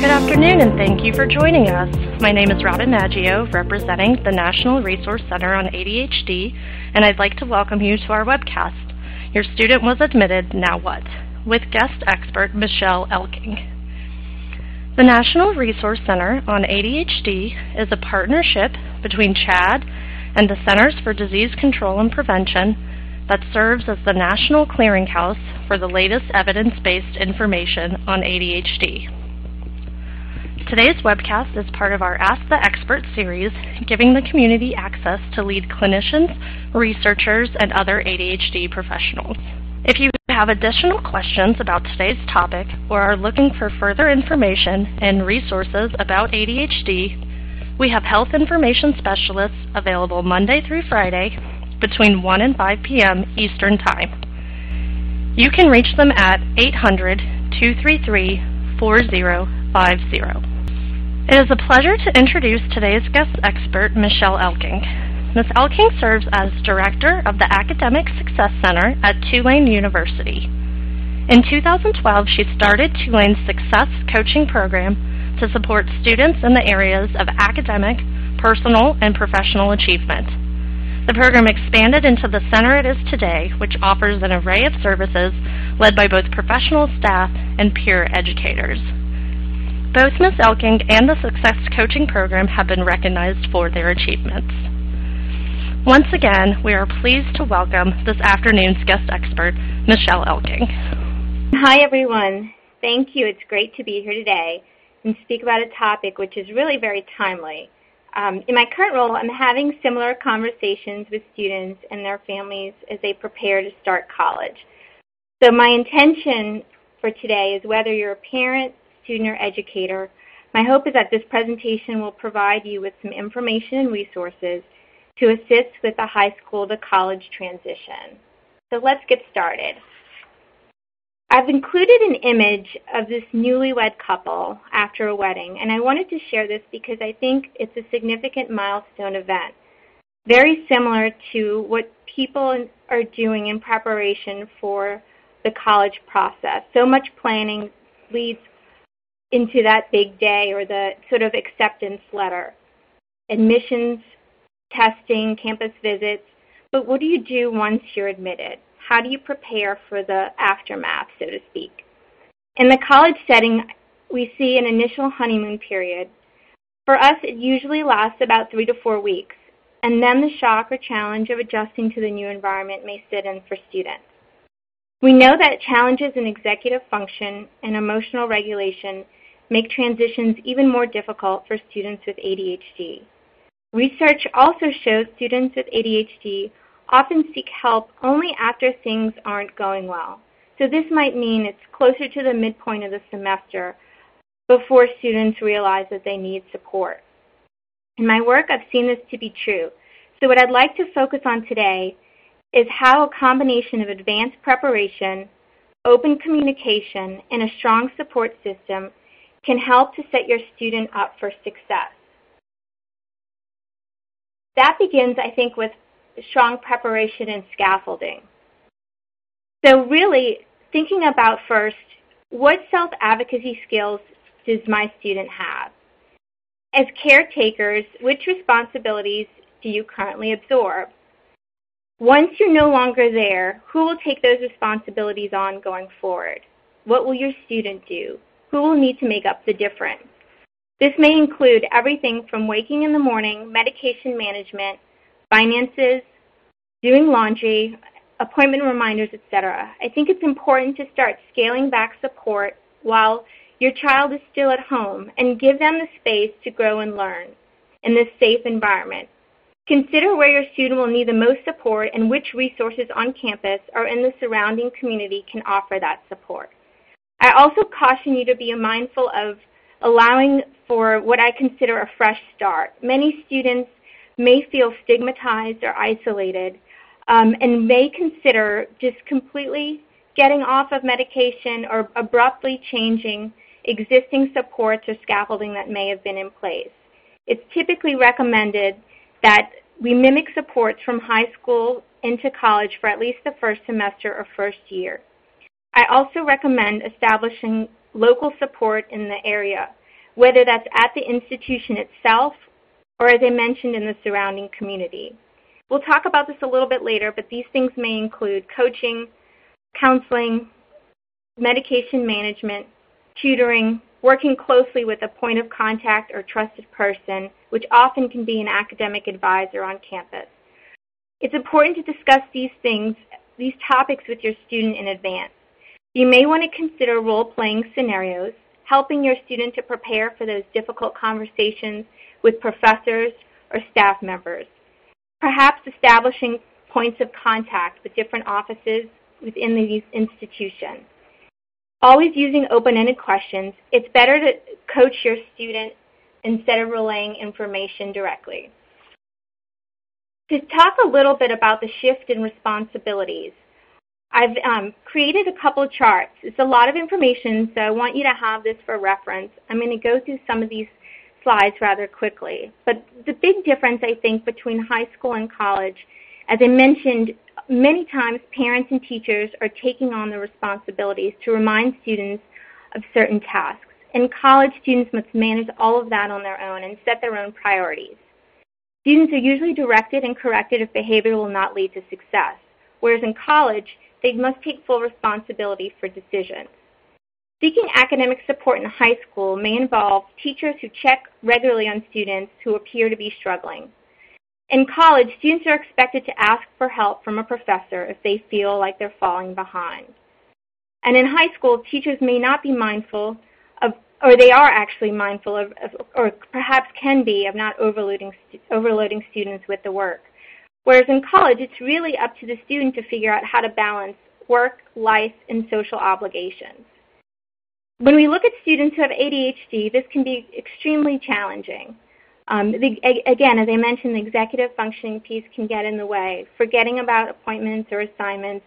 Good afternoon, and thank you for joining us. My name is Robin Maggio, representing the National Resource Center on ADHD, and I'd like to welcome you to our webcast. Your student was admitted, now what? With guest expert Michelle Elking. The National Resource Center on ADHD is a partnership between CHADD and the Centers for Disease Control and Prevention that serves as the national clearinghouse for the latest evidence-based information on ADHD. Today's webcast is part of our Ask the Expert series, giving the community access to lead clinicians, researchers, and other ADHD professionals. If you have additional questions about today's topic or are looking for further information and resources about ADHD, we have health information specialists available Monday through Friday between 1 and 5 p.m. Eastern Time. You can reach them at 800 233 4050. It is a pleasure to introduce today's guest expert, Michelle Elking. Ms. Elking serves as Director of the Academic Success Center at Tulane University. In 2012, she started Tulane's Success Coaching Program to support students in the areas of academic, personal, and professional achievement. The program expanded into the center it is today, which offers an array of services led by both professional staff and peer educators. Both Ms. Elking and the Success Coaching Program have been recognized for their achievements. Once again, we are pleased to welcome this afternoon's guest expert, Michelle Elking. Hi, everyone. Thank you. It's great to be here today and speak about a topic which is really very timely. Um, in my current role, I'm having similar conversations with students and their families as they prepare to start college. So my intention for today is whether you're a parent, student, or educator, my hope is that this presentation will provide you with some information and resources to assist with the high school to college transition. So let's get started. I've included an image of this newlywed couple after a wedding, and I wanted to share this because I think it's a significant milestone event, very similar to what people are doing in preparation for the college process. So much planning leads into that big day or the sort of acceptance letter. Admissions, testing, campus visits. But what do you do once you're admitted? How do you prepare for the aftermath, so to speak? In the college setting, we see an initial honeymoon period. For us, it usually lasts about three to four weeks, and then the shock or challenge of adjusting to the new environment may sit in for students. We know that challenges in executive function and emotional regulation make transitions even more difficult for students with ADHD. Research also shows students with ADHD often seek help only after things aren't going well. So this might mean it's closer to the midpoint of the semester before students realize that they need support. In my work, I've seen this to be true. So what I'd like to focus on today is how a combination of advanced preparation, open communication, and a strong support system can help to set your student up for success. That begins, I think, with strong preparation and scaffolding. So really, thinking about first, what self-advocacy skills does my student have? As caretakers, which responsibilities do you currently absorb? Once you're no longer there, who will take those responsibilities on going forward? What will your student do? Who will need to make up the difference. This may include everything from waking in the morning, medication management, finances, doing laundry, appointment reminders, etc. I think it's important to start scaling back support while your child is still at home and give them the space to grow and learn in this safe environment. Consider where your student will need the most support and which resources on campus or in the surrounding community can offer that support. I also caution you to be mindful of allowing for what I consider a fresh start. Many students may feel stigmatized or isolated um, and may consider just completely getting off of medication or abruptly changing existing supports or scaffolding that may have been in place. It's typically recommended that we mimic supports from high school into college for at least the first semester or first year. I also recommend establishing local support in the area. whether that's at the institution itself or, as I mentioned, in the surrounding community. We'll talk about this a little bit later, but these things may include coaching, counseling, medication management, tutoring, working closely with a point of contact or trusted person, which often can be an academic advisor on campus. It's important to discuss these things, these topics with your student in advance. You may want to consider role-playing scenarios, helping your student to prepare for those difficult conversations with professors or staff members. Perhaps establishing points of contact with different offices within the institution. Always using open-ended questions, it's better to coach your student instead of relaying information directly. To talk a little bit about the shift in responsibilities, I've um, created a couple charts. It's a lot of information, so I want you to have this for reference. I'm going to go through some of these slides rather quickly. But the big difference, I think, between high school and college, as I mentioned, many times parents and teachers are taking on the responsibilities to remind students of certain tasks. And college, students must manage all of that on their own and set their own priorities. Students are usually directed and corrected if behavior will not lead to success, whereas in college, they must take full responsibility for decisions. Seeking academic support in high school may involve teachers who check regularly on students who appear to be struggling. In college, students are expected to ask for help from a professor if they feel like they're falling behind. And in high school, teachers may not be mindful of, or they are actually mindful of, of or perhaps can be, of not overloading, overloading students with the work. Whereas in college, it's really up to the student to figure out how to balance work, life, and social obligations. When we look at students who have ADHD, this can be extremely challenging. Um, the, again, as I mentioned, the executive functioning piece can get in the way, forgetting about appointments or assignments,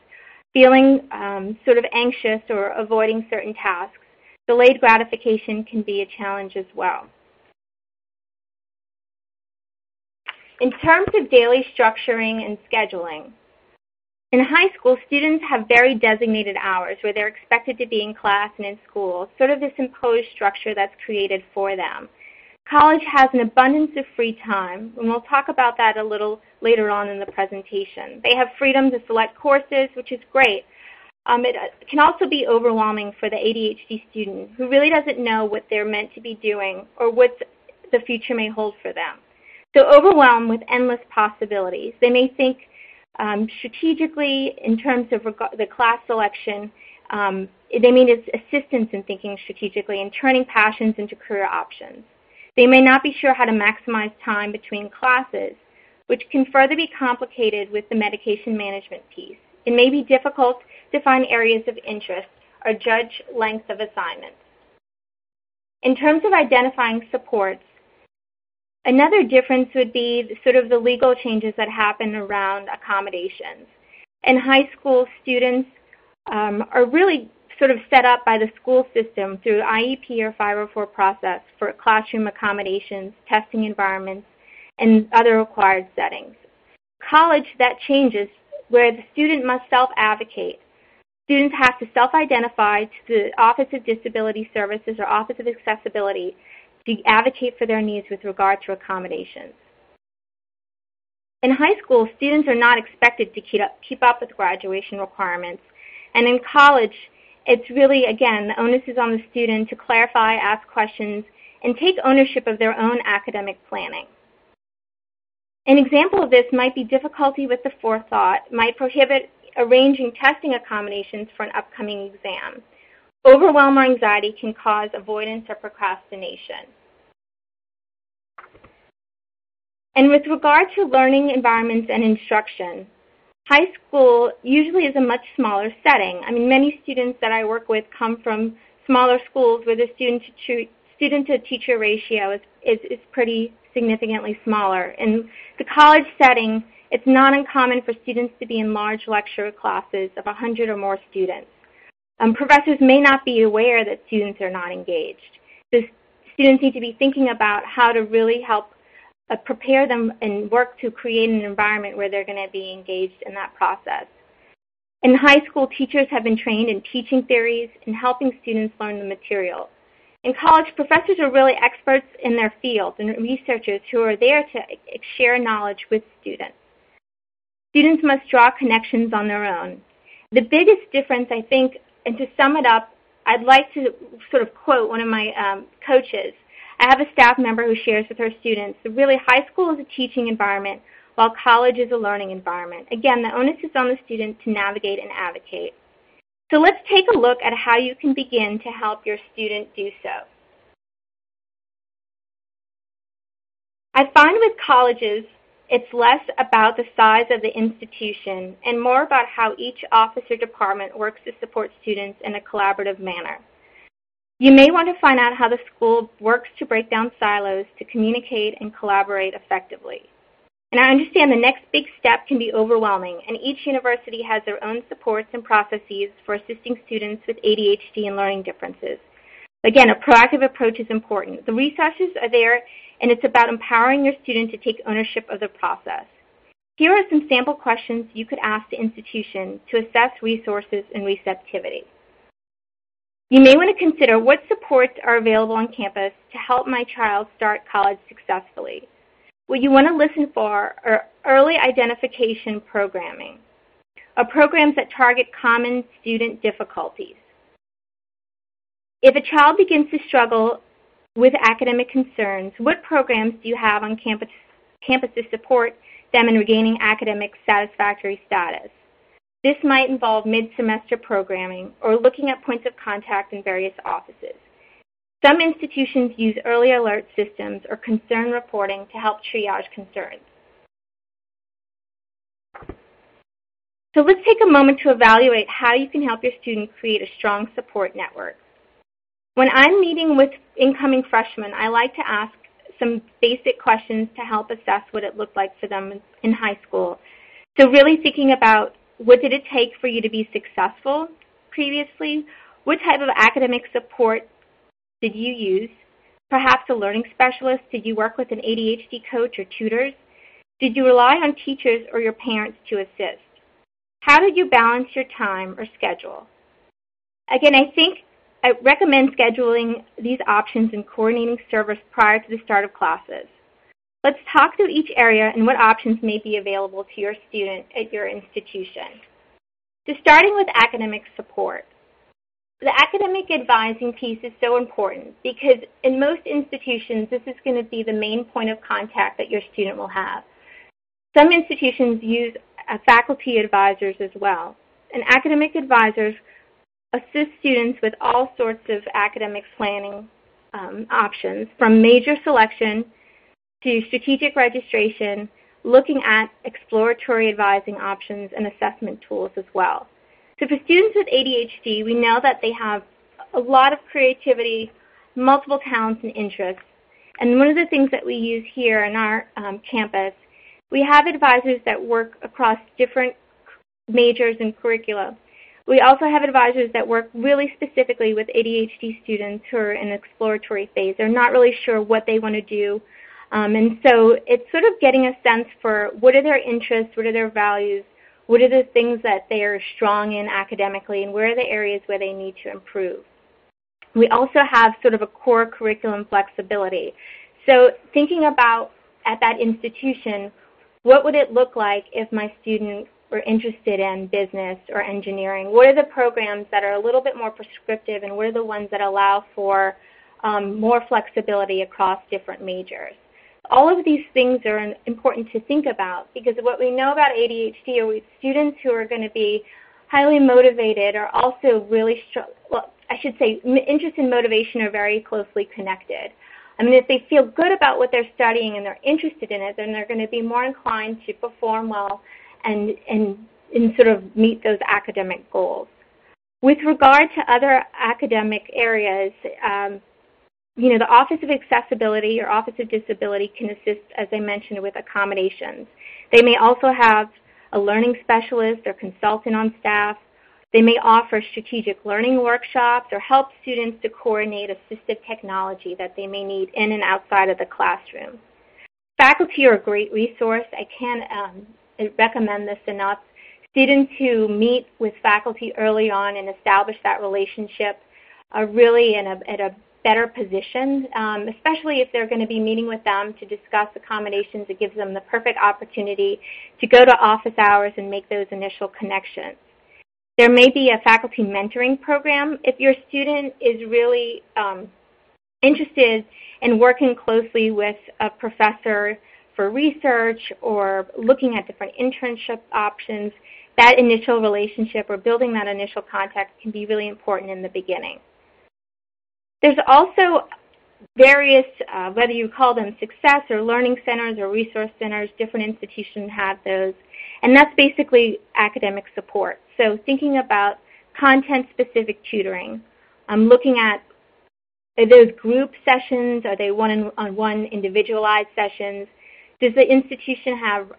feeling um, sort of anxious or avoiding certain tasks. Delayed gratification can be a challenge as well. In terms of daily structuring and scheduling, in high school, students have very designated hours where they're expected to be in class and in school, sort of this imposed structure that's created for them. College has an abundance of free time, and we'll talk about that a little later on in the presentation. They have freedom to select courses, which is great. Um, it can also be overwhelming for the ADHD student who really doesn't know what they're meant to be doing or what the future may hold for them. So overwhelmed with endless possibilities. They may think um, strategically, in terms of the class selection, um, they need assistance in thinking strategically and turning passions into career options. They may not be sure how to maximize time between classes, which can further be complicated with the medication management piece. It may be difficult to find areas of interest or judge length of assignments. In terms of identifying supports, Another difference would be sort of the legal changes that happen around accommodations. In high school, students um, are really sort of set up by the school system through IEP or 504 process for classroom accommodations, testing environments, and other required settings. College, that changes where the student must self-advocate. Students have to self-identify to the Office of Disability Services or Office of Accessibility to advocate for their needs with regard to accommodations. In high school, students are not expected to keep up, keep up with graduation requirements. And in college, it's really, again, the onus is on the student to clarify, ask questions, and take ownership of their own academic planning. An example of this might be difficulty with the forethought, might prohibit arranging testing accommodations for an upcoming exam. Overwhelm or anxiety can cause avoidance or procrastination. And with regard to learning environments and instruction, high school usually is a much smaller setting. I mean, many students that I work with come from smaller schools where the student to student to teacher ratio is, is, is pretty significantly smaller. In the college setting, it's not uncommon for students to be in large lecture classes of 100 or more students. Um, professors may not be aware that students are not engaged. So students need to be thinking about how to really help uh, prepare them and work to create an environment where they're going to be engaged in that process. In high school, teachers have been trained in teaching theories and helping students learn the material. In college, professors are really experts in their field and researchers who are there to share knowledge with students. Students must draw connections on their own. The biggest difference, I think, and to sum it up, I'd like to sort of quote one of my um, coaches. I have a staff member who shares with her students that really high school is a teaching environment while college is a learning environment. Again, the onus is on the student to navigate and advocate. So let's take a look at how you can begin to help your student do so. I find with colleges, it's less about the size of the institution and more about how each office or department works to support students in a collaborative manner. You may want to find out how the school works to break down silos to communicate and collaborate effectively. And I understand the next big step can be overwhelming, and each university has their own supports and processes for assisting students with ADHD and learning differences. Again, a proactive approach is important. The resources are there, and it's about empowering your student to take ownership of the process. Here are some sample questions you could ask the institution to assess resources and receptivity. You may want to consider what supports are available on campus to help my child start college successfully. What you want to listen for are early identification programming, or programs that target common student difficulties. If a child begins to struggle with academic concerns, what programs do you have on campus, campus to support them in regaining academic satisfactory status? This might involve mid-semester programming or looking at points of contact in various offices. Some institutions use early alert systems or concern reporting to help triage concerns. So let's take a moment to evaluate how you can help your student create a strong support network. When I'm meeting with incoming freshmen, I like to ask some basic questions to help assess what it looked like for them in high school. So really thinking about what did it take for you to be successful previously? What type of academic support did you use? Perhaps a learning specialist? Did you work with an ADHD coach or tutors? Did you rely on teachers or your parents to assist? How did you balance your time or schedule? Again, I think I recommend scheduling these options and coordinating service prior to the start of classes. Let's talk through each area and what options may be available to your student at your institution. So starting with academic support the academic advising piece is so important because in most institutions, this is going to be the main point of contact that your student will have. Some institutions use faculty advisors as well. And academic advisors assist students with all sorts of academic planning um, options, from major selection to strategic registration, looking at exploratory advising options and assessment tools as well. So for students with ADHD, we know that they have a lot of creativity, multiple talents and interests. And one of the things that we use here in our um, campus, we have advisors that work across different majors and curricula. We also have advisors that work really specifically with ADHD students who are in an exploratory phase. They're not really sure what they want to do. Um, and so it's sort of getting a sense for what are their interests, what are their values, what are the things that they are strong in academically, and where are the areas where they need to improve? We also have sort of a core curriculum flexibility. So thinking about at that institution, what would it look like if my student were interested in business or engineering? What are the programs that are a little bit more prescriptive and what are the ones that allow for um, more flexibility across different majors? all of these things are important to think about because what we know about ADHD are students who are going to be highly motivated are also really. Well, I should say interest and motivation are very closely connected. I mean, if they feel good about what they're studying and they're interested in it, then they're going to be more inclined to perform well and, and, and sort of meet those academic goals. With regard to other academic areas, um, you know, the Office of Accessibility or Office of Disability can assist, as I mentioned, with accommodations. They may also have a learning specialist or consultant on staff. They may offer strategic learning workshops or help students to coordinate assistive technology that they may need in and outside of the classroom. Faculty are a great resource. I can't um, recommend this enough. Students who meet with faculty early on and establish that relationship are really in a, at a better position, um, especially if they're going to be meeting with them to discuss accommodations. It gives them the perfect opportunity to go to office hours and make those initial connections. There may be a faculty mentoring program if your student is really um, interested in working closely with a professor for research or looking at different internship options. That initial relationship or building that initial contact can be really important in the beginning. There's also various, uh, whether you call them success or learning centers or resource centers, different institutions have those. And that's basically academic support. So thinking about content-specific tutoring, I'm looking at are those group sessions? Are they one-on-one individualized sessions? Does the institution have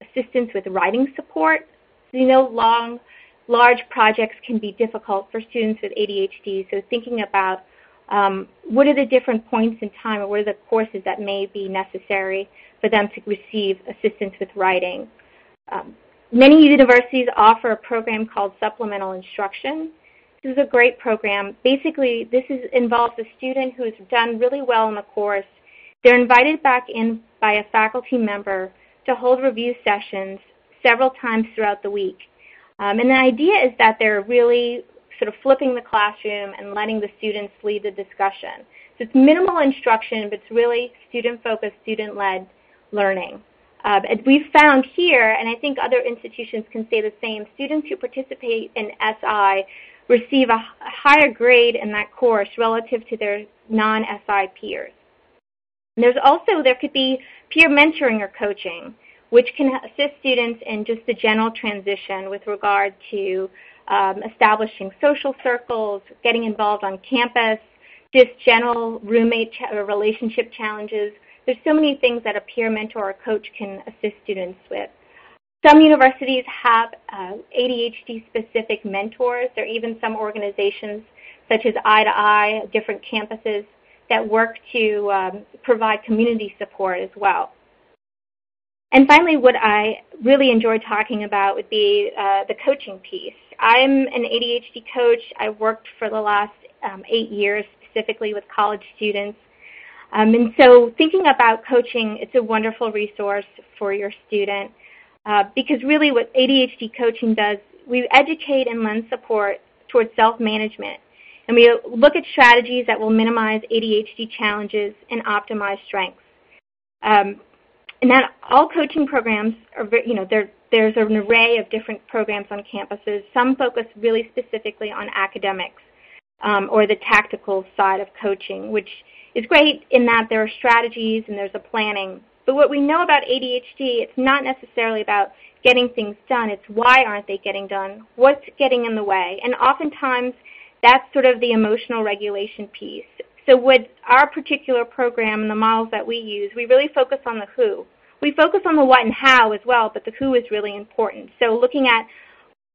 assistance with writing support? So you know long, large projects can be difficult for students with ADHD, so thinking about um, what are the different points in time or what are the courses that may be necessary for them to receive assistance with writing. Um, many universities offer a program called supplemental instruction. This is a great program. Basically, this is, involves a student who has done really well in the course. They're invited back in by a faculty member to hold review sessions several times throughout the week. Um, and the idea is that they're really sort of flipping the classroom and letting the students lead the discussion. So it's minimal instruction, but it's really student-focused, student-led learning. Uh, we've found here, and I think other institutions can say the same, students who participate in SI receive a higher grade in that course relative to their non-SI peers. There's also, there could be peer mentoring or coaching, which can assist students in just the general transition with regard to um, establishing social circles, getting involved on campus, just general roommate ch relationship challenges. There's so many things that a peer mentor or coach can assist students with. Some universities have uh, ADHD-specific mentors. There are even some organizations such as Eye to Eye, different campuses that work to um, provide community support as well. And finally, what I really enjoy talking about would be uh, the coaching piece. I'm an ADHD coach. I worked for the last um, eight years specifically with college students. Um, and so thinking about coaching, it's a wonderful resource for your student uh, because really what ADHD coaching does, we educate and lend support towards self-management. And we look at strategies that will minimize ADHD challenges and optimize strengths. Um, and that all coaching programs are, you know, there's an array of different programs on campuses. Some focus really specifically on academics um, or the tactical side of coaching, which is great in that there are strategies and there's a planning. But what we know about ADHD, it's not necessarily about getting things done. It's why aren't they getting done? What's getting in the way? And oftentimes, that's sort of the emotional regulation piece. So with our particular program and the models that we use, we really focus on the who. We focus on the what and how as well, but the who is really important. So looking at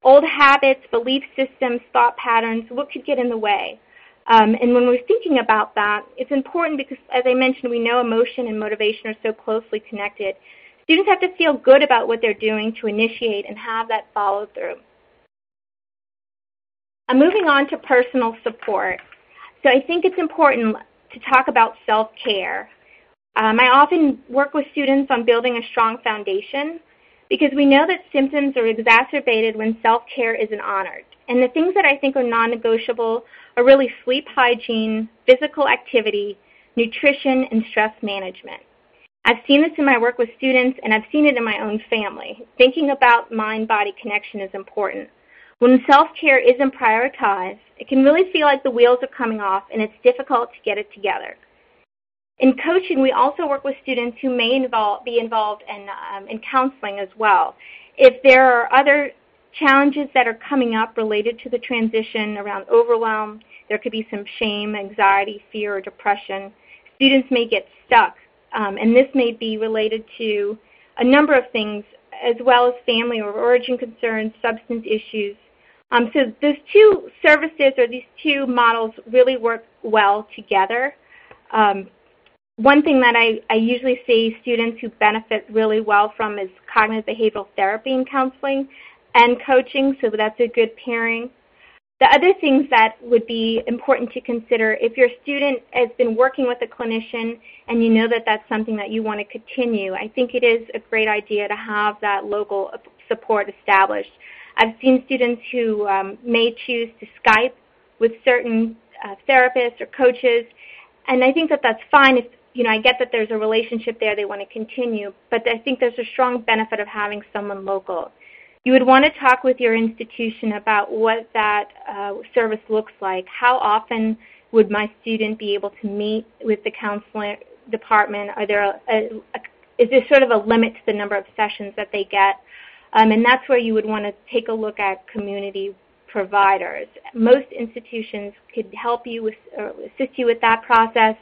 old habits, belief systems, thought patterns, what could get in the way? Um, and when we're thinking about that, it's important because, as I mentioned, we know emotion and motivation are so closely connected. Students have to feel good about what they're doing to initiate and have that follow through. I'm moving on to personal support. So I think it's important to talk about self-care. Um, I often work with students on building a strong foundation because we know that symptoms are exacerbated when self-care isn't honored. And the things that I think are non-negotiable are really sleep hygiene, physical activity, nutrition, and stress management. I've seen this in my work with students, and I've seen it in my own family. Thinking about mind-body connection is important. When self-care isn't prioritized, it can really feel like the wheels are coming off and it's difficult to get it together. In coaching, we also work with students who may involve, be involved in, um, in counseling as well. If there are other challenges that are coming up related to the transition around overwhelm, there could be some shame, anxiety, fear, or depression. Students may get stuck, um, and this may be related to a number of things as well as family or origin concerns, substance issues, um, so those two services or these two models really work well together. Um, one thing that I, I usually see students who benefit really well from is cognitive behavioral therapy and counseling and coaching, so that's a good pairing. The other things that would be important to consider, if your student has been working with a clinician and you know that that's something that you want to continue, I think it is a great idea to have that local support established. I've seen students who um, may choose to Skype with certain uh, therapists or coaches, and I think that that's fine if you know, I get that there's a relationship there they want to continue, but I think there's a strong benefit of having someone local. You would want to talk with your institution about what that uh, service looks like. How often would my student be able to meet with the counseling department? Are there a, a, a, is there sort of a limit to the number of sessions that they get? Um, and that's where you would want to take a look at community providers. Most institutions could help you with, assist you with that process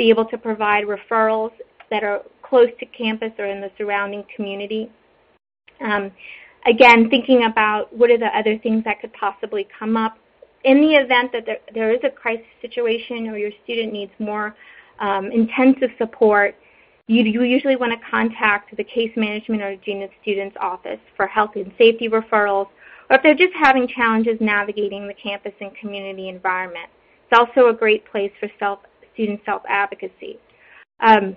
be able to provide referrals that are close to campus or in the surrounding community. Um, again, thinking about what are the other things that could possibly come up. In the event that there, there is a crisis situation or your student needs more um, intensive support, you, you usually want to contact the case management or dean of students office for health and safety referrals, or if they're just having challenges navigating the campus and community environment. It's also a great place for self student self-advocacy. Um,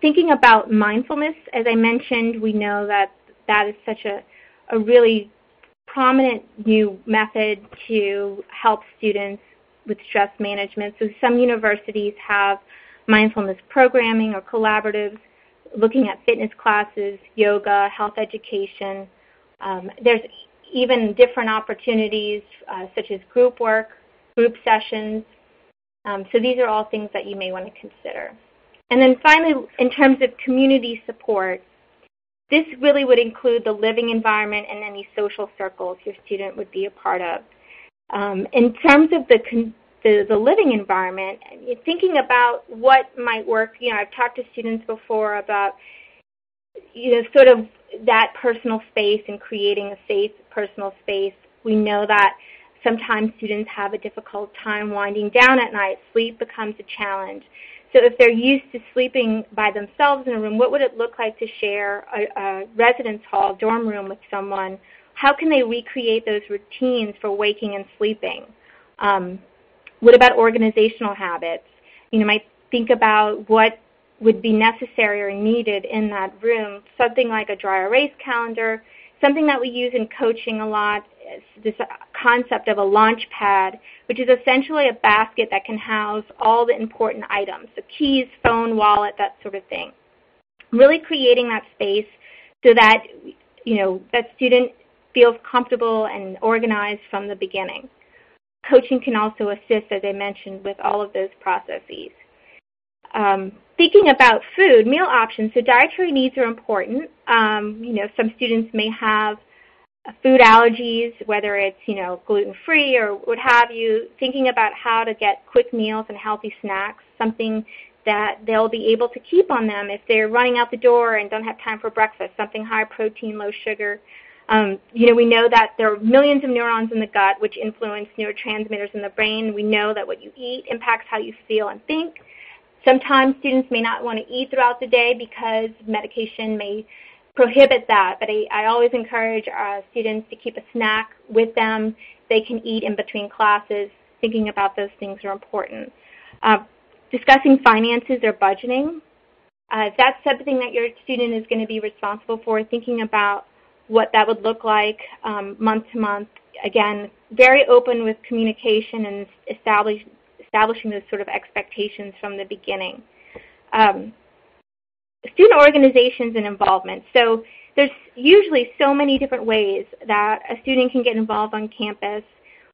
thinking about mindfulness, as I mentioned, we know that that is such a, a really prominent new method to help students with stress management. So some universities have mindfulness programming or collaboratives, looking at fitness classes, yoga, health education. Um, there's even different opportunities uh, such as group work, group sessions, um, so these are all things that you may want to consider. And then finally, in terms of community support, this really would include the living environment and any social circles your student would be a part of. Um, in terms of the, the, the living environment, thinking about what might work, you know, I've talked to students before about, you know, sort of that personal space and creating a safe personal space. We know that Sometimes students have a difficult time winding down at night. Sleep becomes a challenge. So if they're used to sleeping by themselves in a room, what would it look like to share a, a residence hall, dorm room with someone? How can they recreate those routines for waking and sleeping? Um, what about organizational habits? You know, might think about what would be necessary or needed in that room. Something like a dry erase calendar, something that we use in coaching a lot this concept of a launch pad, which is essentially a basket that can house all the important items, so keys, phone, wallet, that sort of thing. Really creating that space so that you know that student feels comfortable and organized from the beginning. Coaching can also assist, as I mentioned, with all of those processes. Um, thinking about food, meal options, so dietary needs are important. Um, you know, some students may have food allergies, whether it's you know gluten-free or what have you, thinking about how to get quick meals and healthy snacks, something that they'll be able to keep on them if they're running out the door and don't have time for breakfast, something high protein, low sugar. Um, you know, we know that there are millions of neurons in the gut which influence neurotransmitters in the brain. We know that what you eat impacts how you feel and think. Sometimes students may not want to eat throughout the day because medication may prohibit that, but I, I always encourage uh, students to keep a snack with them. They can eat in between classes. Thinking about those things are important. Uh, discussing finances or budgeting. Uh, if that's something that your student is going to be responsible for, thinking about what that would look like um, month to month. Again, very open with communication and establish, establishing those sort of expectations from the beginning. Um, student organizations and involvement. So there's usually so many different ways that a student can get involved on campus,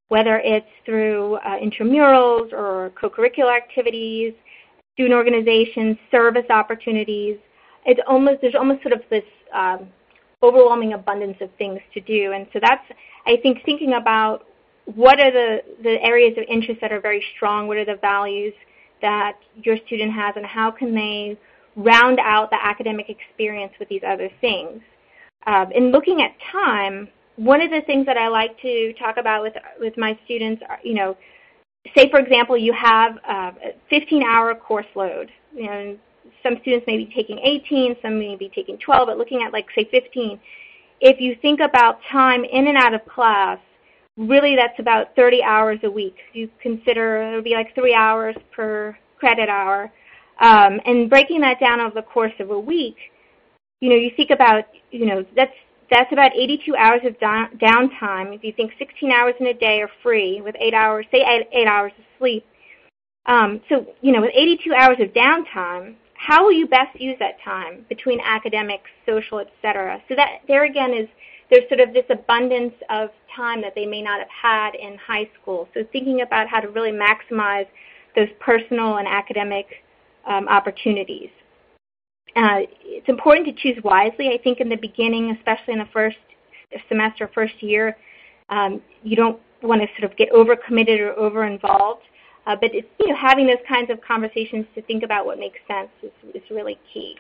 whether it's through uh, intramurals or co-curricular activities, student organizations, service opportunities. It's almost there's almost sort of this um, overwhelming abundance of things to do, and so that's I think thinking about what are the the areas of interest that are very strong, what are the values that your student has, and how can they round out the academic experience with these other things. Um, in looking at time, one of the things that I like to talk about with with my students, are, you know, say for example you have a 15-hour course load. You know, some students may be taking 18, some may be taking 12, but looking at like say 15, if you think about time in and out of class, really that's about 30 hours a week. You consider it would be like three hours per credit hour. Um, and breaking that down over the course of a week, you know, you think about, you know, that's that's about 82 hours of down, downtime. If you think 16 hours in a day are free with eight hours, say eight, eight hours of sleep. Um, so, you know, with 82 hours of downtime, how will you best use that time between academics, social, etc.? So that there again is there's sort of this abundance of time that they may not have had in high school. So thinking about how to really maximize those personal and academic um, opportunities. Uh, it's important to choose wisely. I think in the beginning, especially in the first semester, first year, um, you don't want to sort of get overcommitted or over-involved. Uh, but it's, you know, having those kinds of conversations to think about what makes sense is, is really key.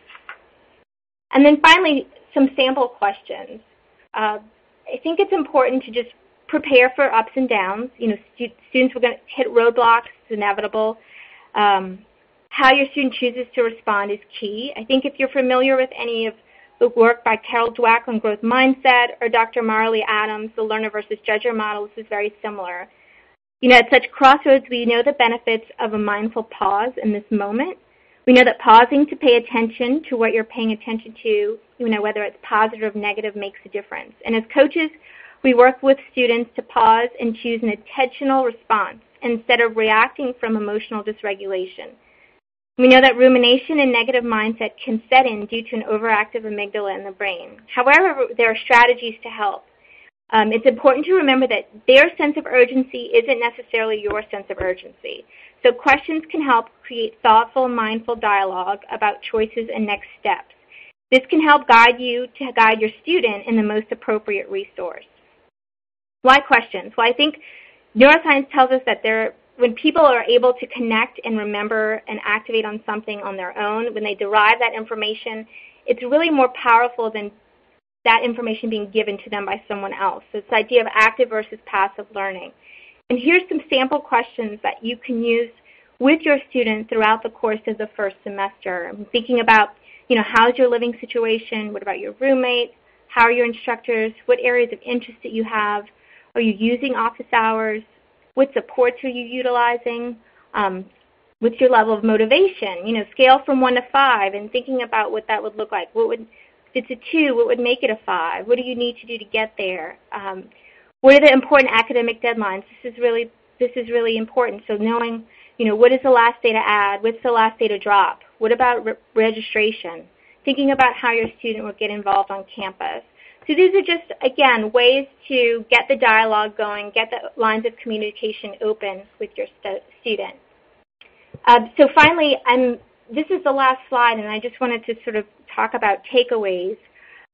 And then finally, some sample questions. Uh, I think it's important to just prepare for ups and downs. You know, stu students are going to hit roadblocks. It's inevitable. Um, how your student chooses to respond is key. I think if you're familiar with any of the work by Carol Dweck on growth mindset or Dr. Marilee Adams, the learner versus judger model, this is very similar. You know, at such crossroads, we know the benefits of a mindful pause in this moment. We know that pausing to pay attention to what you're paying attention to, you know, whether it's positive or negative, makes a difference. And as coaches, we work with students to pause and choose an intentional response instead of reacting from emotional dysregulation. We know that rumination and negative mindset can set in due to an overactive amygdala in the brain. However, there are strategies to help. Um, it's important to remember that their sense of urgency isn't necessarily your sense of urgency. So questions can help create thoughtful, mindful dialogue about choices and next steps. This can help guide you to guide your student in the most appropriate resource. Why questions? Well, I think neuroscience tells us that there, when people are able to connect and remember and activate on something on their own, when they derive that information, it's really more powerful than that information being given to them by someone else. So it's the idea of active versus passive learning. And here's some sample questions that you can use with your students throughout the course of the first semester. I'm thinking about, you know, how's your living situation? What about your roommate? How are your instructors? What areas of interest that you have? Are you using office hours? What supports are you utilizing? Um, what's your level of motivation? You know, scale from one to five and thinking about what that would look like. What would it's a two, what would make it a five? What do you need to do to get there? Um, what are the important academic deadlines? This is really this is really important. So knowing, you know, what is the last day to add? What's the last day to drop? What about re registration? Thinking about how your student will get involved on campus. So these are just, again, ways to get the dialogue going, get the lines of communication open with your st student. Uh, so finally, I'm, this is the last slide, and I just wanted to sort of talk about takeaways.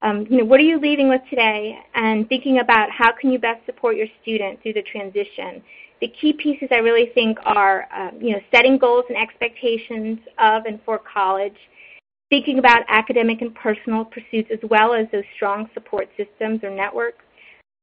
Um, you know, what are you leaving with today? And thinking about how can you best support your student through the transition. The key pieces I really think are, um, you know, setting goals and expectations of and for college, thinking about academic and personal pursuits as well as those strong support systems or networks,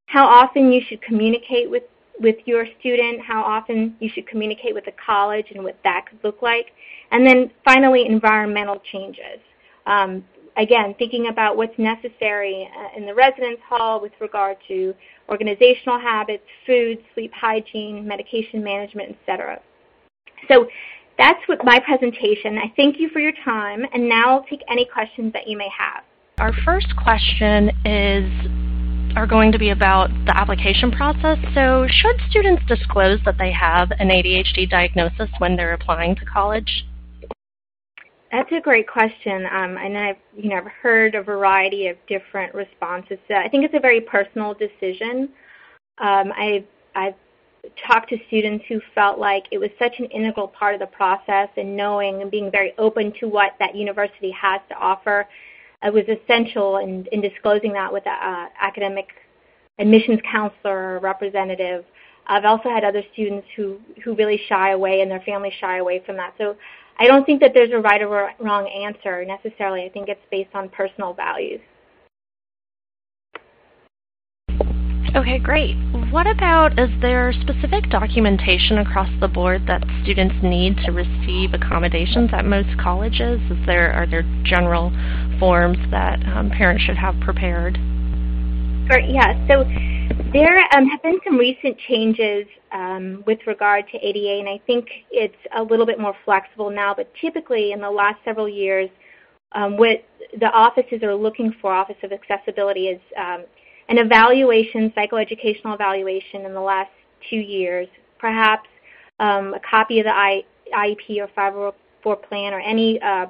how often you should communicate with, with your student, how often you should communicate with the college and what that could look like, and then finally environmental changes. Um, again, thinking about what's necessary uh, in the residence hall with regard to organizational habits, food, sleep hygiene, medication management, etc. So that's what my presentation. I thank you for your time, and now I'll take any questions that you may have. Our first question is are going to be about the application process. So should students disclose that they have an ADHD diagnosis when they're applying to college? That's a great question, um, and I've you know I've heard a variety of different responses. That. I think it's a very personal decision. Um, I've I've talked to students who felt like it was such an integral part of the process, and knowing and being very open to what that university has to offer. It was essential in, in disclosing that with an uh, academic admissions counselor or representative. I've also had other students who who really shy away, and their families shy away from that. So I don't think that there's a right or wrong answer necessarily. I think it's based on personal values. Okay, great. What about, is there specific documentation across the board that students need to receive accommodations at most colleges? Is there, are there general forms that um, parents should have prepared? Great. Yeah. So there um, have been some recent changes um, with regard to ADA, and I think it's a little bit more flexible now. But typically, in the last several years, um, what the offices are looking for, Office of Accessibility, is um, an evaluation, psychoeducational evaluation in the last two years, perhaps um, a copy of the I, IEP or 504 plan or any uh,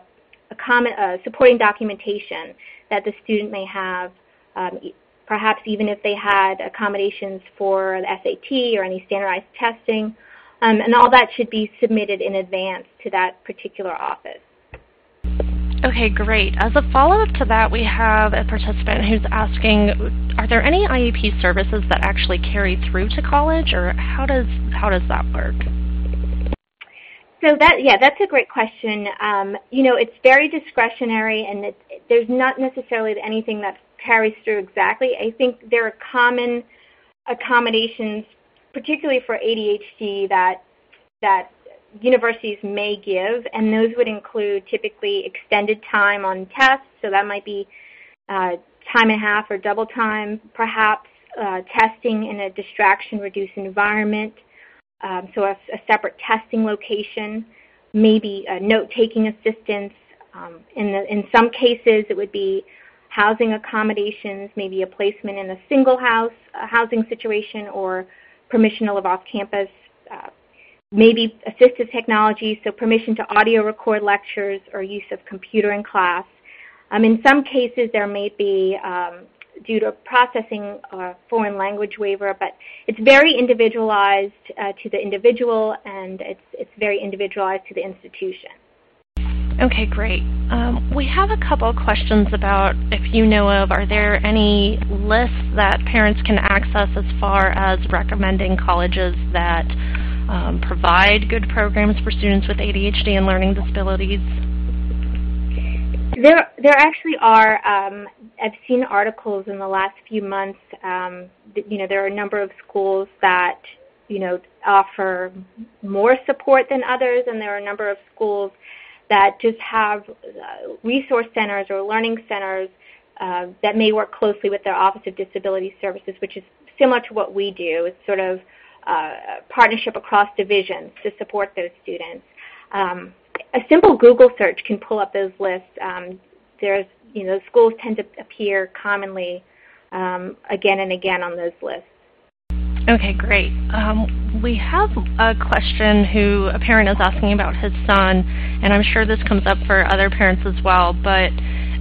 comment, uh, supporting documentation that the student may have, um, perhaps even if they had accommodations for the SAT or any standardized testing, um, and all that should be submitted in advance to that particular office. Okay, great. As a follow-up to that, we have a participant who's asking, are there any IEP services that actually carry through to college, or how does how does that work? So that yeah, that's a great question. Um, you know, it's very discretionary, and it, there's not necessarily anything that carries through exactly. I think there are common accommodations, particularly for ADHD, that that universities may give, and those would include typically extended time on tests, so that might be uh, time and a half or double time, perhaps uh, testing in a distraction-reduced environment, um, so a, a, separate testing location, maybe note-taking assistance. Um, in, the, in some cases, it would be housing accommodations, maybe a placement in a single house a housing situation, or permission to live off campus uh, maybe assistive technology, so permission to audio record lectures or use of computer in class. Um, in some cases, there may be, um, due to processing a foreign language waiver, but it's very individualized uh, to the individual and it's, it's very individualized to the institution. Okay, great. Um, we have a couple questions about if you know of, are there any lists that parents can access as far as recommending colleges that um, provide good programs for students with ADHD and learning disabilities? There, there actually are. Um, I've seen articles in the last few months. Um, that, you know, there are a number of schools that, you know, offer more support than others, and there are a number of schools that just have uh, resource centers or learning centers uh, that may work closely with their Office of Disability Services, which is similar to what we do. It's sort of uh, partnership across divisions to support those students. Um, a simple Google search can pull up those lists. Um, there's, you know, schools tend to appear commonly um, again and again on those lists. Okay, great. Um, we have a question who a parent is asking about his son, and I'm sure this comes up for other parents as well, but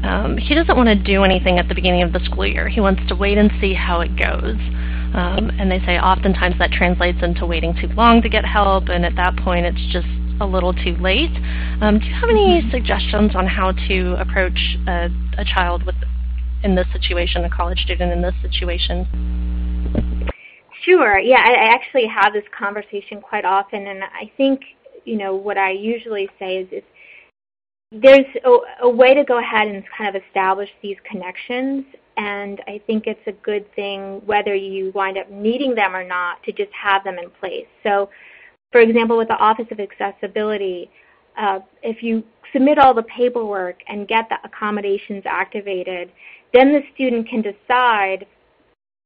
um, he doesn't want to do anything at the beginning of the school year. He wants to wait and see how it goes. Um, and they say oftentimes that translates into waiting too long to get help, and at that point it's just a little too late. Um, do you have any mm-hmm. suggestions on how to approach a, a child with in this situation, a college student in this situation? Sure. Yeah, I, I actually have this conversation quite often, and I think you know what I usually say is, is there's a, a way to go ahead and kind of establish these connections and I think it's a good thing whether you wind up needing them or not to just have them in place. So, for example, with the Office of Accessibility, uh, if you submit all the paperwork and get the accommodations activated, then the student can decide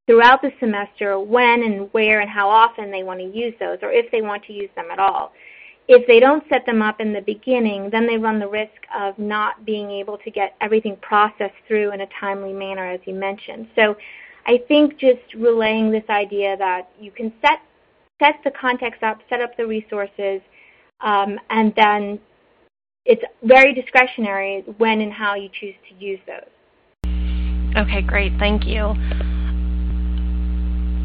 throughout the semester when and where and how often they want to use those or if they want to use them at all. If they don't set them up in the beginning, then they run the risk of not being able to get everything processed through in a timely manner, as you mentioned. So I think just relaying this idea that you can set set the context up, set up the resources, um, and then it's very discretionary when and how you choose to use those. Okay, great. Thank you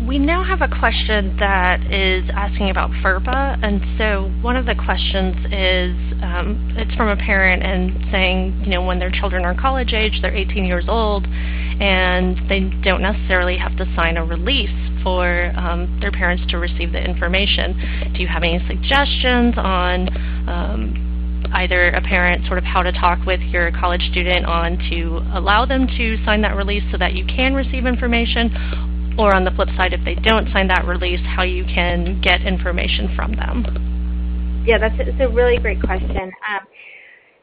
we now have a question that is asking about FERPA, and so one of the questions is, um, it's from a parent and saying, you know, when their children are college age, they're 18 years old, and they don't necessarily have to sign a release for um, their parents to receive the information. Do you have any suggestions on um, either a parent sort of how to talk with your college student on to allow them to sign that release so that you can receive information or on the flip side, if they don't sign that release, how you can get information from them? Yeah, that's a, a really great question. Um,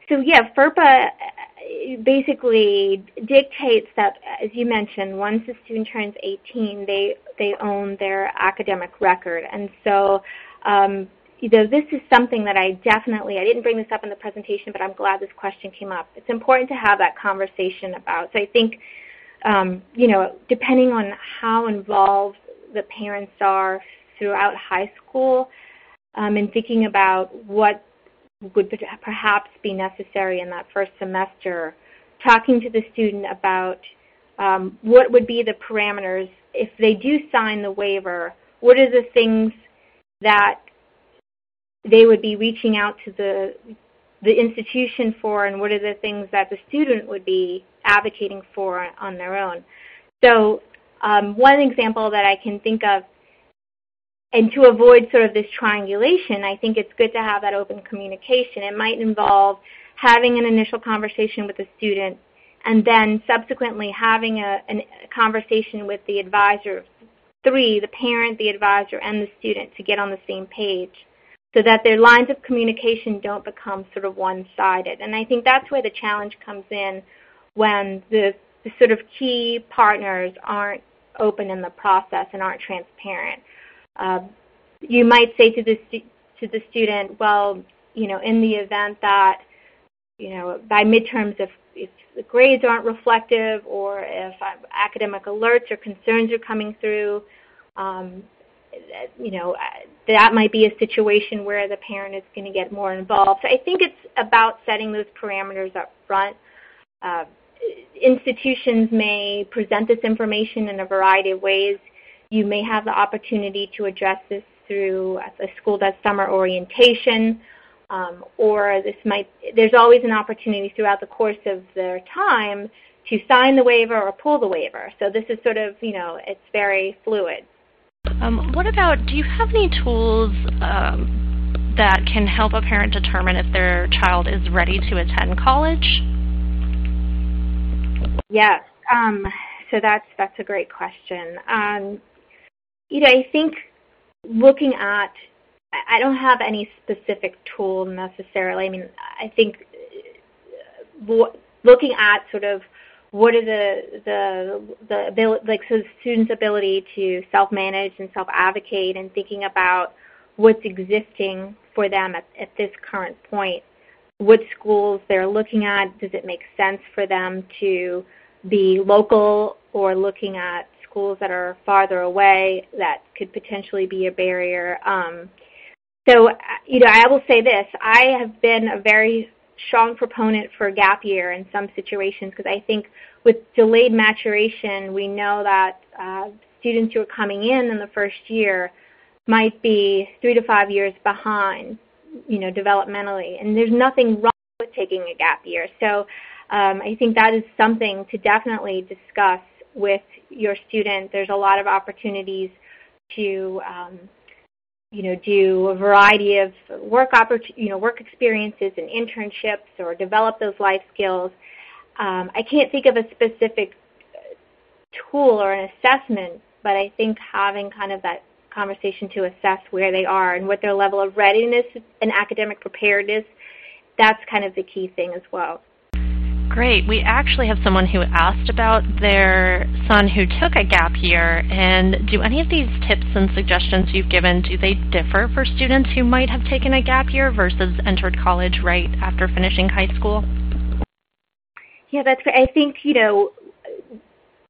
so yeah, FERPA basically dictates that, as you mentioned, once a student turns 18, they they own their academic record, and so. Um, you know, this is something that I definitely, I didn't bring this up in the presentation, but I'm glad this question came up. It's important to have that conversation about. So I think, um, you know, depending on how involved the parents are throughout high school, um, and thinking about what would perhaps be necessary in that first semester, talking to the student about um, what would be the parameters if they do sign the waiver, what are the things that they would be reaching out to the the institution for and what are the things that the student would be advocating for on their own. So um, one example that I can think of and to avoid sort of this triangulation, I think it's good to have that open communication. It might involve having an initial conversation with the student and then subsequently having a, a conversation with the advisor, three, the parent, the advisor, and the student to get on the same page so that their lines of communication don't become sort of one-sided. And I think that's where the challenge comes in when the, the sort of key partners aren't open in the process and aren't transparent. Uh, you might say to the to the student, well, you know, in the event that, you know, by midterms, if if the grades aren't reflective or if uh, academic alerts or concerns are coming through, um, you know, that might be a situation where the parent is going to get more involved. So I think it's about setting those parameters up front. Uh, institutions may present this information in a variety of ways. You may have the opportunity to address this through a school does summer orientation, um, or this might, there's always an opportunity throughout the course of their time to sign the waiver or pull the waiver. So this is sort of, you know, it's very fluid. Um, what about, do you have any tools um, that can help a parent determine if their child is ready to attend college? Yes. Um, so that's that's a great question. Um, you know, I think looking at, I don't have any specific tool necessarily. I mean, I think uh, looking at sort of what are the the the ability, like so students' ability to self-manage and self-advocate, and thinking about what's existing for them at, at this current point, what schools they're looking at. Does it make sense for them to be local or looking at schools that are farther away that could potentially be a barrier. Um, so, you know, I will say this. I have been a very strong proponent for a gap year in some situations because I think with delayed maturation, we know that uh, students who are coming in in the first year might be three to five years behind, you know, developmentally. And there's nothing wrong with taking a gap year. So um, I think that is something to definitely discuss with your student. There's a lot of opportunities to um, you know, do a variety of work you know, work experiences and internships or develop those life skills. Um, I can't think of a specific tool or an assessment, but I think having kind of that conversation to assess where they are and what their level of readiness and academic preparedness, that's kind of the key thing as well. Great. We actually have someone who asked about their son who took a gap year. And do any of these tips and suggestions you've given, do they differ for students who might have taken a gap year versus entered college right after finishing high school? Yeah, that's great. I think, you know,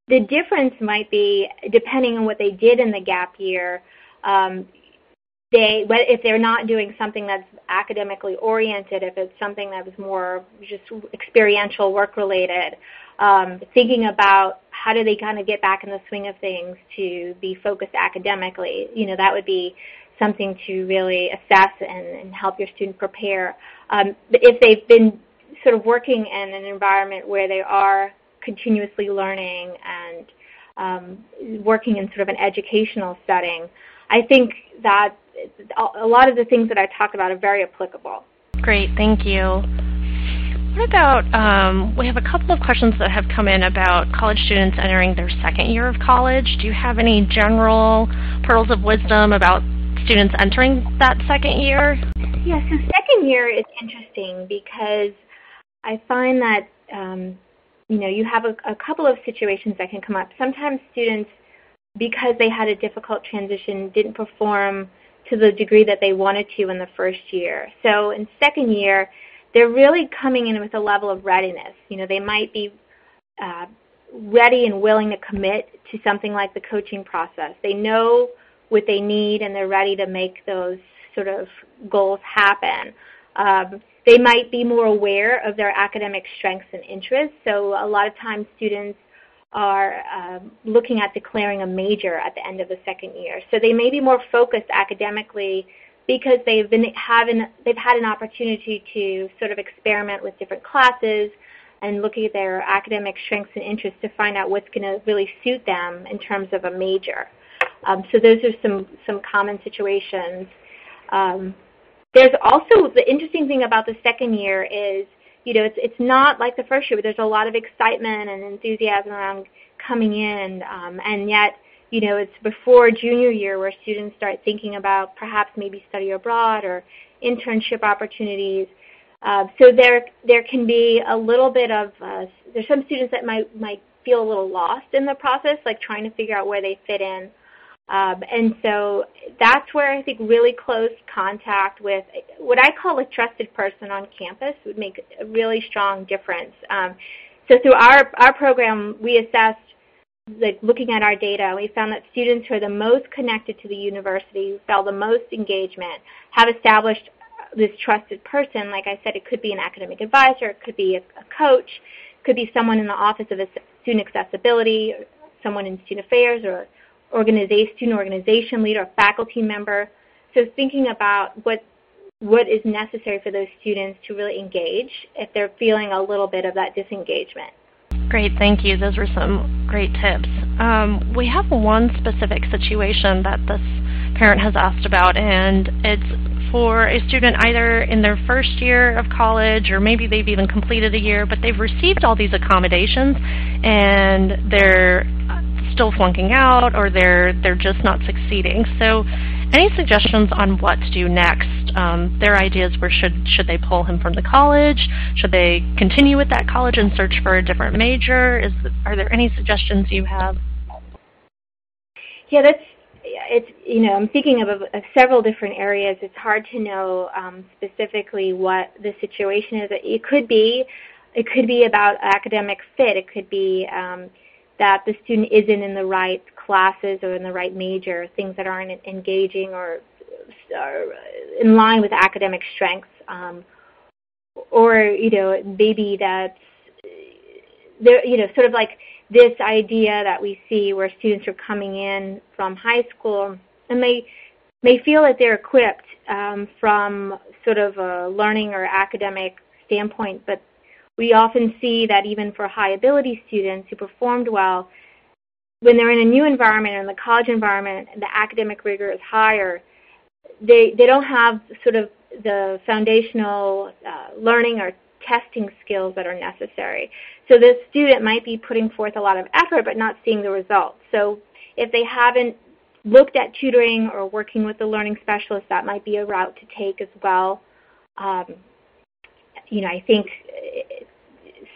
the difference might be depending on what they did in the gap year. Um, they if they're not doing something that's academically oriented, if it's something that was more just experiential work related, um, thinking about how do they kind of get back in the swing of things to be focused academically, you know, that would be something to really assess and, and help your student prepare. Um, but if they've been sort of working in an environment where they are continuously learning and um, working in sort of an educational setting, I think that a lot of the things that I talked about are very applicable. Great, thank you. What about, um, we have a couple of questions that have come in about college students entering their second year of college. Do you have any general pearls of wisdom about students entering that second year? Yeah, so second year is interesting because I find that um, you know, you have a, a couple of situations that can come up. Sometimes students, because they had a difficult transition, didn't perform to the degree that they wanted to in the first year. So in second year, they're really coming in with a level of readiness. You know, they might be uh, ready and willing to commit to something like the coaching process. They know what they need and they're ready to make those sort of goals happen. Um, they might be more aware of their academic strengths and interests. So a lot of times students are um, looking at declaring a major at the end of the second year. So they may be more focused academically because they've been having they've had an opportunity to sort of experiment with different classes and looking at their academic strengths and interests to find out what's going to really suit them in terms of a major. Um, so those are some some common situations. Um, there's also the interesting thing about the second year is, you know, it's it's not like the first year, but there's a lot of excitement and enthusiasm around coming in, um, and yet, you know, it's before junior year where students start thinking about perhaps maybe study abroad or internship opportunities. Uh, so there there can be a little bit of uh, there's some students that might might feel a little lost in the process, like trying to figure out where they fit in. Um, and so that's where I think really close contact with what I call a trusted person on campus would make a really strong difference. Um, so through our, our program, we assessed, like looking at our data, we found that students who are the most connected to the university, who felt the most engagement, have established this trusted person. Like I said, it could be an academic advisor, it could be a, a coach, it could be someone in the Office of Student Accessibility, someone in Student Affairs, or organization, student organization leader, a faculty member. So thinking about what what is necessary for those students to really engage if they're feeling a little bit of that disengagement. Great, thank you. Those were some great tips. Um, we have one specific situation that this parent has asked about, and it's for a student either in their first year of college or maybe they've even completed a year, but they've received all these accommodations and they're still flunking out or they're they're just not succeeding. So any suggestions on what to do next? Um, their ideas were should should they pull him from the college? Should they continue with that college and search for a different major? Is are there any suggestions you have? Yeah, that's it's you know I'm thinking of, of several different areas. It's hard to know um, specifically what the situation is. It could be it could be about academic fit. It could be um, that the student isn't in the right classes or in the right major, things that aren't engaging or are in line with academic strengths. Um, or, you know, maybe that's, there, you know, sort of like this idea that we see where students are coming in from high school and they may feel that they're equipped um, from sort of a learning or academic standpoint, but we often see that even for high ability students who performed well, when they're in a new environment, in the college environment, the academic rigor is higher, they, they don't have sort of the foundational uh, learning or testing skills that are necessary. So this student might be putting forth a lot of effort but not seeing the results. So if they haven't looked at tutoring or working with the learning specialist, that might be a route to take as well. Um, you know, I think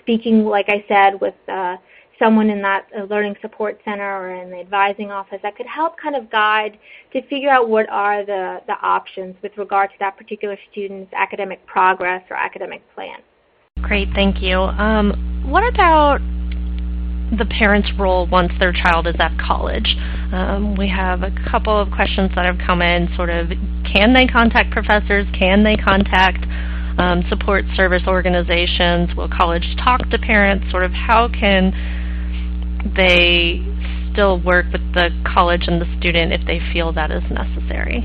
speaking, like I said, with uh, someone in that uh, learning support center or in the advising office that could help kind of guide to figure out what are the, the options with regard to that particular student's academic progress or academic plan. Great, thank you. Um, what about the parent's role once their child is at college? Um, we have a couple of questions that have come in, sort of, can they contact professors? Can they contact um, support service organizations? Will college talk to parents? Sort of how can they still work with the college and the student if they feel that is necessary?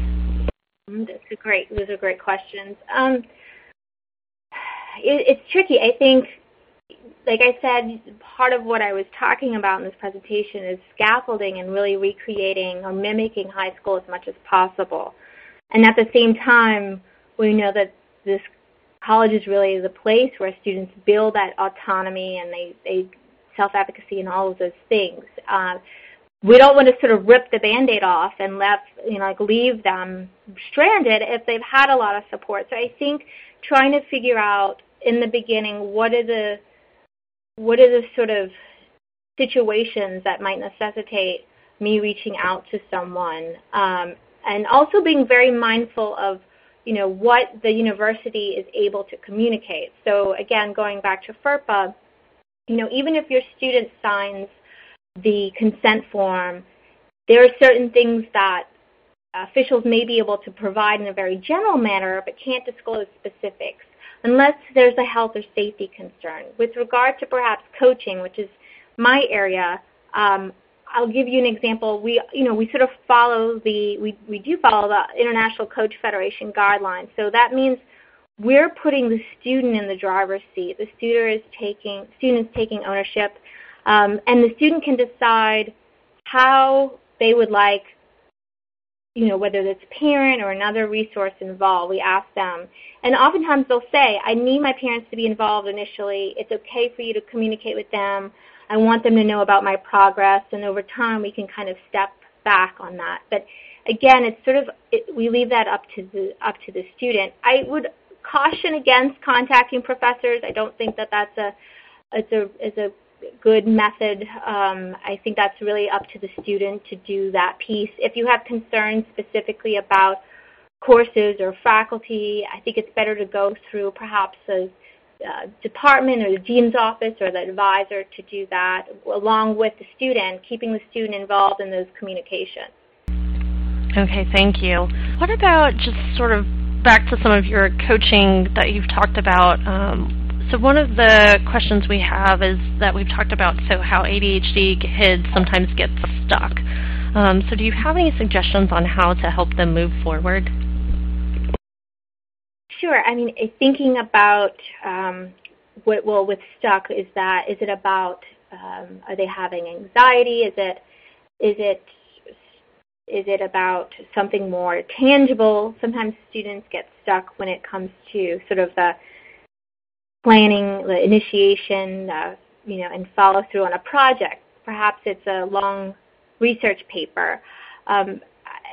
Mm, that's a great. Those are great questions. Um, it, it's tricky. I think, like I said, part of what I was talking about in this presentation is scaffolding and really recreating or mimicking high school as much as possible. And at the same time, we know that this college is really the place where students build that autonomy and they, they self-efficacy and all of those things. Uh, we don't want to sort of rip the band-aid off and left, you know, like leave them stranded if they've had a lot of support. So I think trying to figure out in the beginning what are the what are the sort of situations that might necessitate me reaching out to someone, um, and also being very mindful of you know what the university is able to communicate. So again, going back to FERPA, you know even if your student signs the consent form, there are certain things that officials may be able to provide in a very general manner, but can't disclose specifics unless there's a health or safety concern. With regard to perhaps coaching, which is my area, um, I'll give you an example. We, you know, we sort of follow the, we, we do follow the International Coach Federation guidelines. So that means we're putting the student in the driver's seat. The student is taking, student is taking ownership, um, and the student can decide how they would like, you know, whether it's a parent or another resource involved. We ask them, and oftentimes they'll say, "I need my parents to be involved initially. It's okay for you to communicate with them." I want them to know about my progress, and over time we can kind of step back on that. But again, it's sort of it, we leave that up to the up to the student. I would caution against contacting professors. I don't think that that's a it's a is a good method. Um, I think that's really up to the student to do that piece. If you have concerns specifically about courses or faculty, I think it's better to go through perhaps a uh, department or the dean's office or the advisor to do that along with the student, keeping the student involved in those communications. Okay, thank you. What about just sort of back to some of your coaching that you've talked about? Um, so one of the questions we have is that we've talked about so how ADHD kids sometimes get stuck. Um, so do you have any suggestions on how to help them move forward? Sure. I mean, thinking about um, what well with stuck is that is it about um, are they having anxiety? Is it is it is it about something more tangible? Sometimes students get stuck when it comes to sort of the planning, the initiation, uh, you know, and follow through on a project. Perhaps it's a long research paper. Um,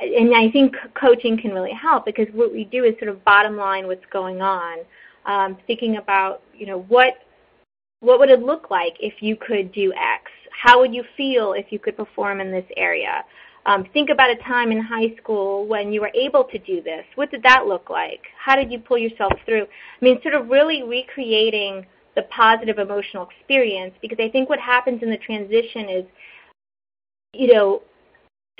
and I think coaching can really help because what we do is sort of bottom line what's going on, um, thinking about you know what what would it look like if you could do X? How would you feel if you could perform in this area? Um, think about a time in high school when you were able to do this. What did that look like? How did you pull yourself through? I mean, sort of really recreating the positive emotional experience because I think what happens in the transition is, you know,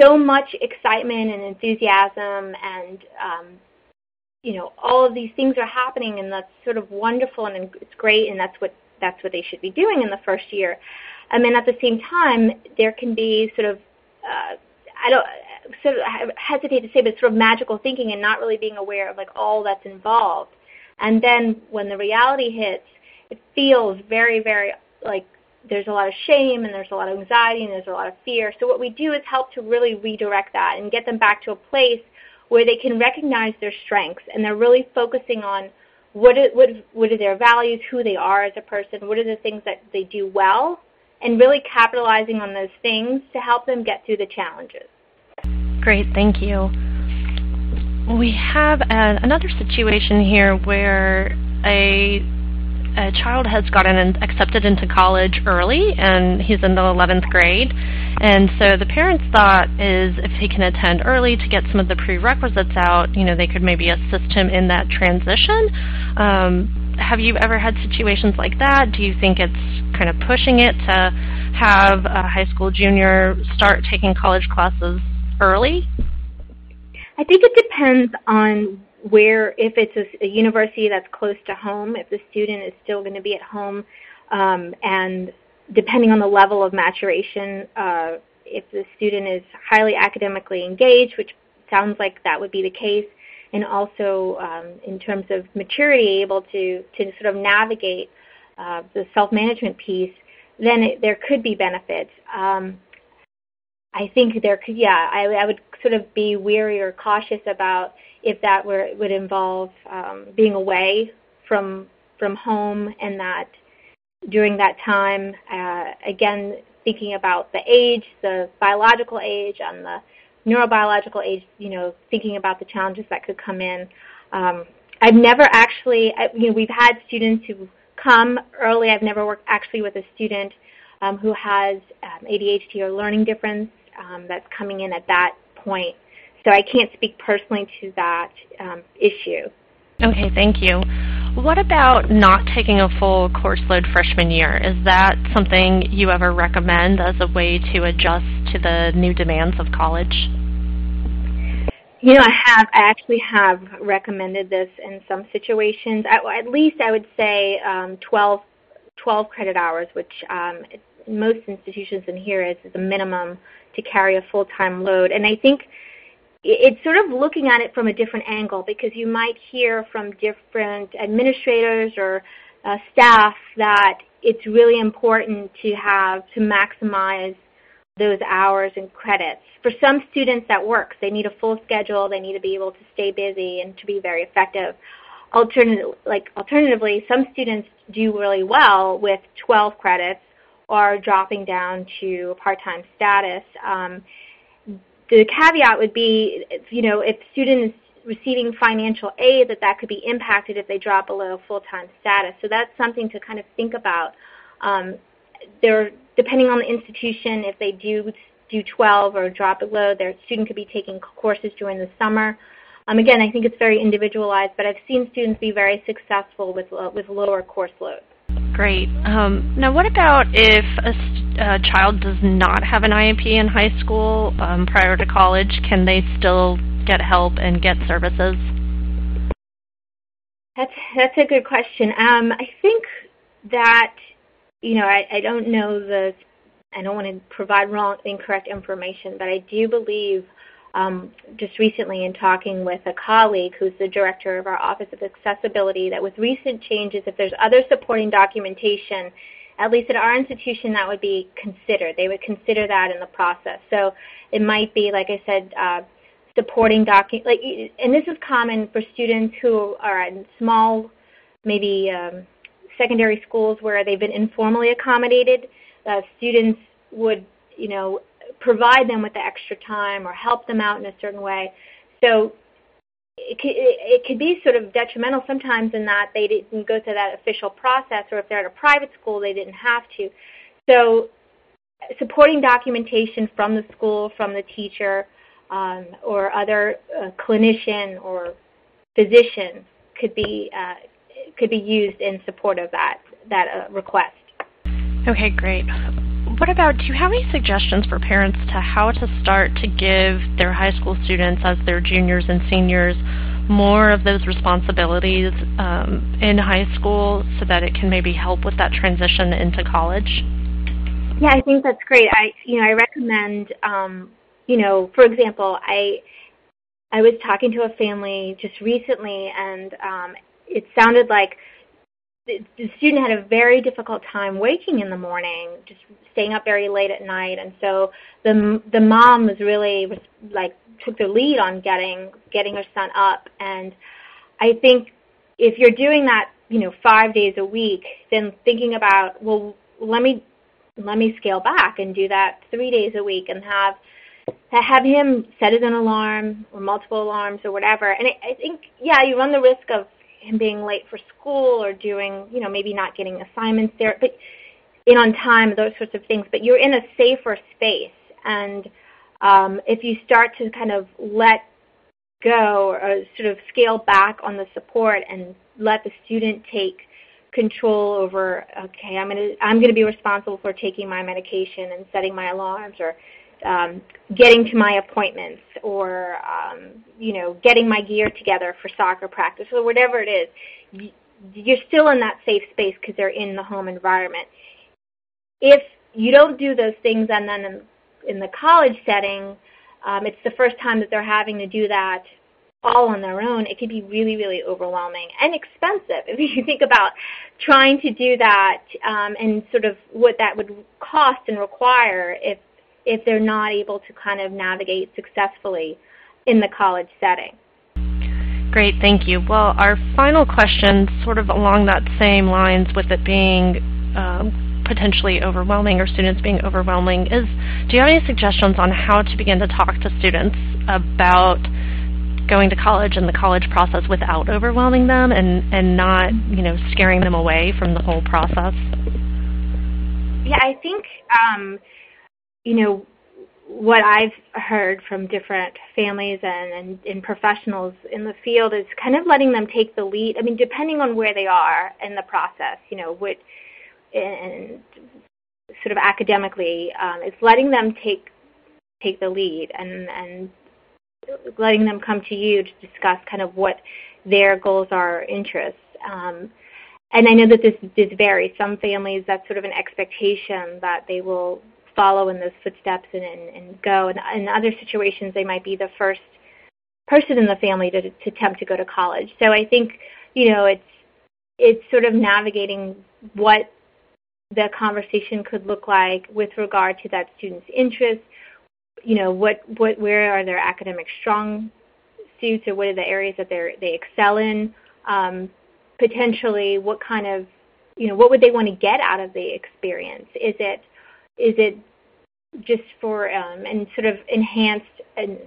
so much excitement and enthusiasm and um, you know all of these things are happening and that's sort of wonderful and it's great and that's what that's what they should be doing in the first year. And then at the same time there can be sort of uh, I don't sort of I hesitate to say but sort of magical thinking and not really being aware of like all that's involved. And then when the reality hits it feels very very like there's a lot of shame and there's a lot of anxiety and there's a lot of fear. So what we do is help to really redirect that and get them back to a place where they can recognize their strengths and they're really focusing on what are, what, what are their values, who they are as a person, what are the things that they do well, and really capitalizing on those things to help them get through the challenges. Great, thank you. We have a, another situation here where a a child has gotten accepted into college early and he's in the 11th grade. And so the parents thought is if he can attend early to get some of the prerequisites out you know they could maybe assist him in that transition. Um, have you ever had situations like that? Do you think it's kind of pushing it to have a high school junior start taking college classes early? I think it depends on where if it's a, a, university that's close to home, if the student is still going to be at home, um, and depending on the level of maturation, uh, if the student is highly academically engaged, which sounds like that would be the case, and also um, in terms of maturity, able to to sort of navigate uh, the self-management piece, then it, there could be benefits. Um, I think there could, yeah, I, I would sort of be weary or cautious about if that were would involve um, being away from from home and that during that time, uh, again thinking about the age, the biological age, and the neurobiological age, you know, thinking about the challenges that could come in. Um, I've never actually, I, you know, we've had students who come early. I've never worked actually with a student um, who has um, ADHD or learning difference um, that's coming in at that point. So I can't speak personally to that um, issue. Okay, thank you. What about not taking a full course load freshman year? Is that something you ever recommend as a way to adjust to the new demands of college? You know, I have. I actually have recommended this in some situations. At, least I would say um, 12, 12 credit hours, which um, most institutions in here is is the minimum to carry a full-time load. And I think it's sort of looking at it from a different angle because you might hear from different administrators or uh, staff that it's really important to have to maximize those hours and credits. For some students that works. They need a full schedule. They need to be able to stay busy and to be very effective. Alternative, like alternatively, some students do really well with 12 credits or dropping down to part-time status. Um, the caveat would be, you know, if students receiving financial aid, that that could be impacted if they drop below full-time status. So that's something to kind of think about. Um, there, depending on the institution, if they do do 12 or drop below, their student could be taking courses during the summer. Um, again, I think it's very individualized, but I've seen students be very successful with uh, with lower course load. Great. Um, now, what about if a, child does not have an IEP in high school um, prior to college? Can they still get help and get services? That's that's a good question. Um, I think that you know I, I don't know the I don't want to provide wrong incorrect information, but I do believe um, just recently in talking with a colleague who's the director of our Office of Accessibility that with recent changes, if there's other supporting documentation, at least at our institution, that would be considered. They would consider that in the process. So it might be, like I said, uh, supporting document, like, and this is common for students who are in small, maybe um, secondary schools where they've been informally accommodated. Uh, students would, you know, provide them with the extra time or help them out in a certain way. So it could, it could be sort of detrimental sometimes in that they didn't go through that official process, or if they're at a private school, they didn't have to. So supporting documentation from the school, from the teacher, um, or other uh, clinician or physician could be uh, could be used in support of that that uh, request. Okay, great what about, do you have any suggestions for parents to how to start to give their high school students as their juniors and seniors more of those responsibilities um, in high school so that it can maybe help with that transition into college? Yeah, I think that's great. I, you know, I recommend, um, you know, for example, I, I was talking to a family just recently, and um, it sounded like the, the student had a very difficult time waking in the morning, just staying up very late at night, and so the the mom was really like took the lead on getting getting her son up. And I think if you're doing that, you know, five days a week, then thinking about well, let me let me scale back and do that three days a week and have have him set an alarm or multiple alarms or whatever. And I, I think, yeah, you run the risk of him being late for school or doing, you know, maybe not getting assignments there, but in on time, those sorts of things. But you're in a safer space, and um, if you start to kind of let go or sort of scale back on the support and let the student take control over okay i'm going to i'm going to be responsible for taking my medication and setting my alarms or um, getting to my appointments or um, you know getting my gear together for soccer practice or whatever it is, you're still in that safe space because they're in the home environment. If you don't do those things and then in, in the college setting, um, it's the first time that they're having to do that all on their own, it can be really, really overwhelming and expensive. If you think about trying to do that um, and sort of what that would cost and require if if they're not able to kind of navigate successfully in the college setting. Great, thank you. Well, our final question, sort of along that same lines with it being um, potentially overwhelming or students being overwhelming, is do you have any suggestions on how to begin to talk to students about going to college and the college process without overwhelming them and, and not, you know, scaring them away from the whole process? Yeah, I think, um, you know, what I've heard from different families and, and, and professionals in the field is kind of letting them take the lead. I mean, depending on where they are in the process, you know, what and sort of academically, um, it's letting them take take the lead and and letting them come to you to discuss kind of what their goals are, interests. Um, and I know that this this varies. Some families, that's sort of an expectation that they will follow in those footsteps and, and, and go. And in other situations, they might be the first person in the family to, to attempt to go to college. So I think, you know, it's it's sort of navigating what the conversation could look like with regard to that student's interests. You know, what what where are their academic strong suits, or what are the areas that they they excel in? Um, potentially, what kind of you know what would they want to get out of the experience? Is it is it just for um, and sort of enhanced an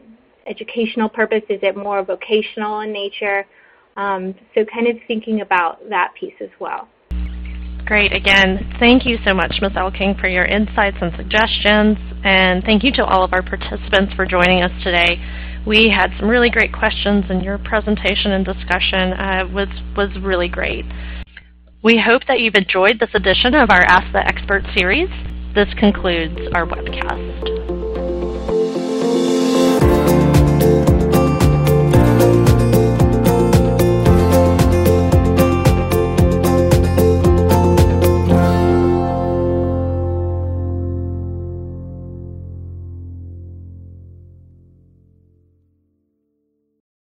educational purpose? Is it more vocational in nature? Um, so kind of thinking about that piece as well. Great. Again, thank you so much, Ms. Elking, for your insights and suggestions. And thank you to all of our participants for joining us today. We had some really great questions, and your presentation and discussion uh, was, was really great. We hope that you've enjoyed this edition of our Ask the Expert series. This concludes our webcast.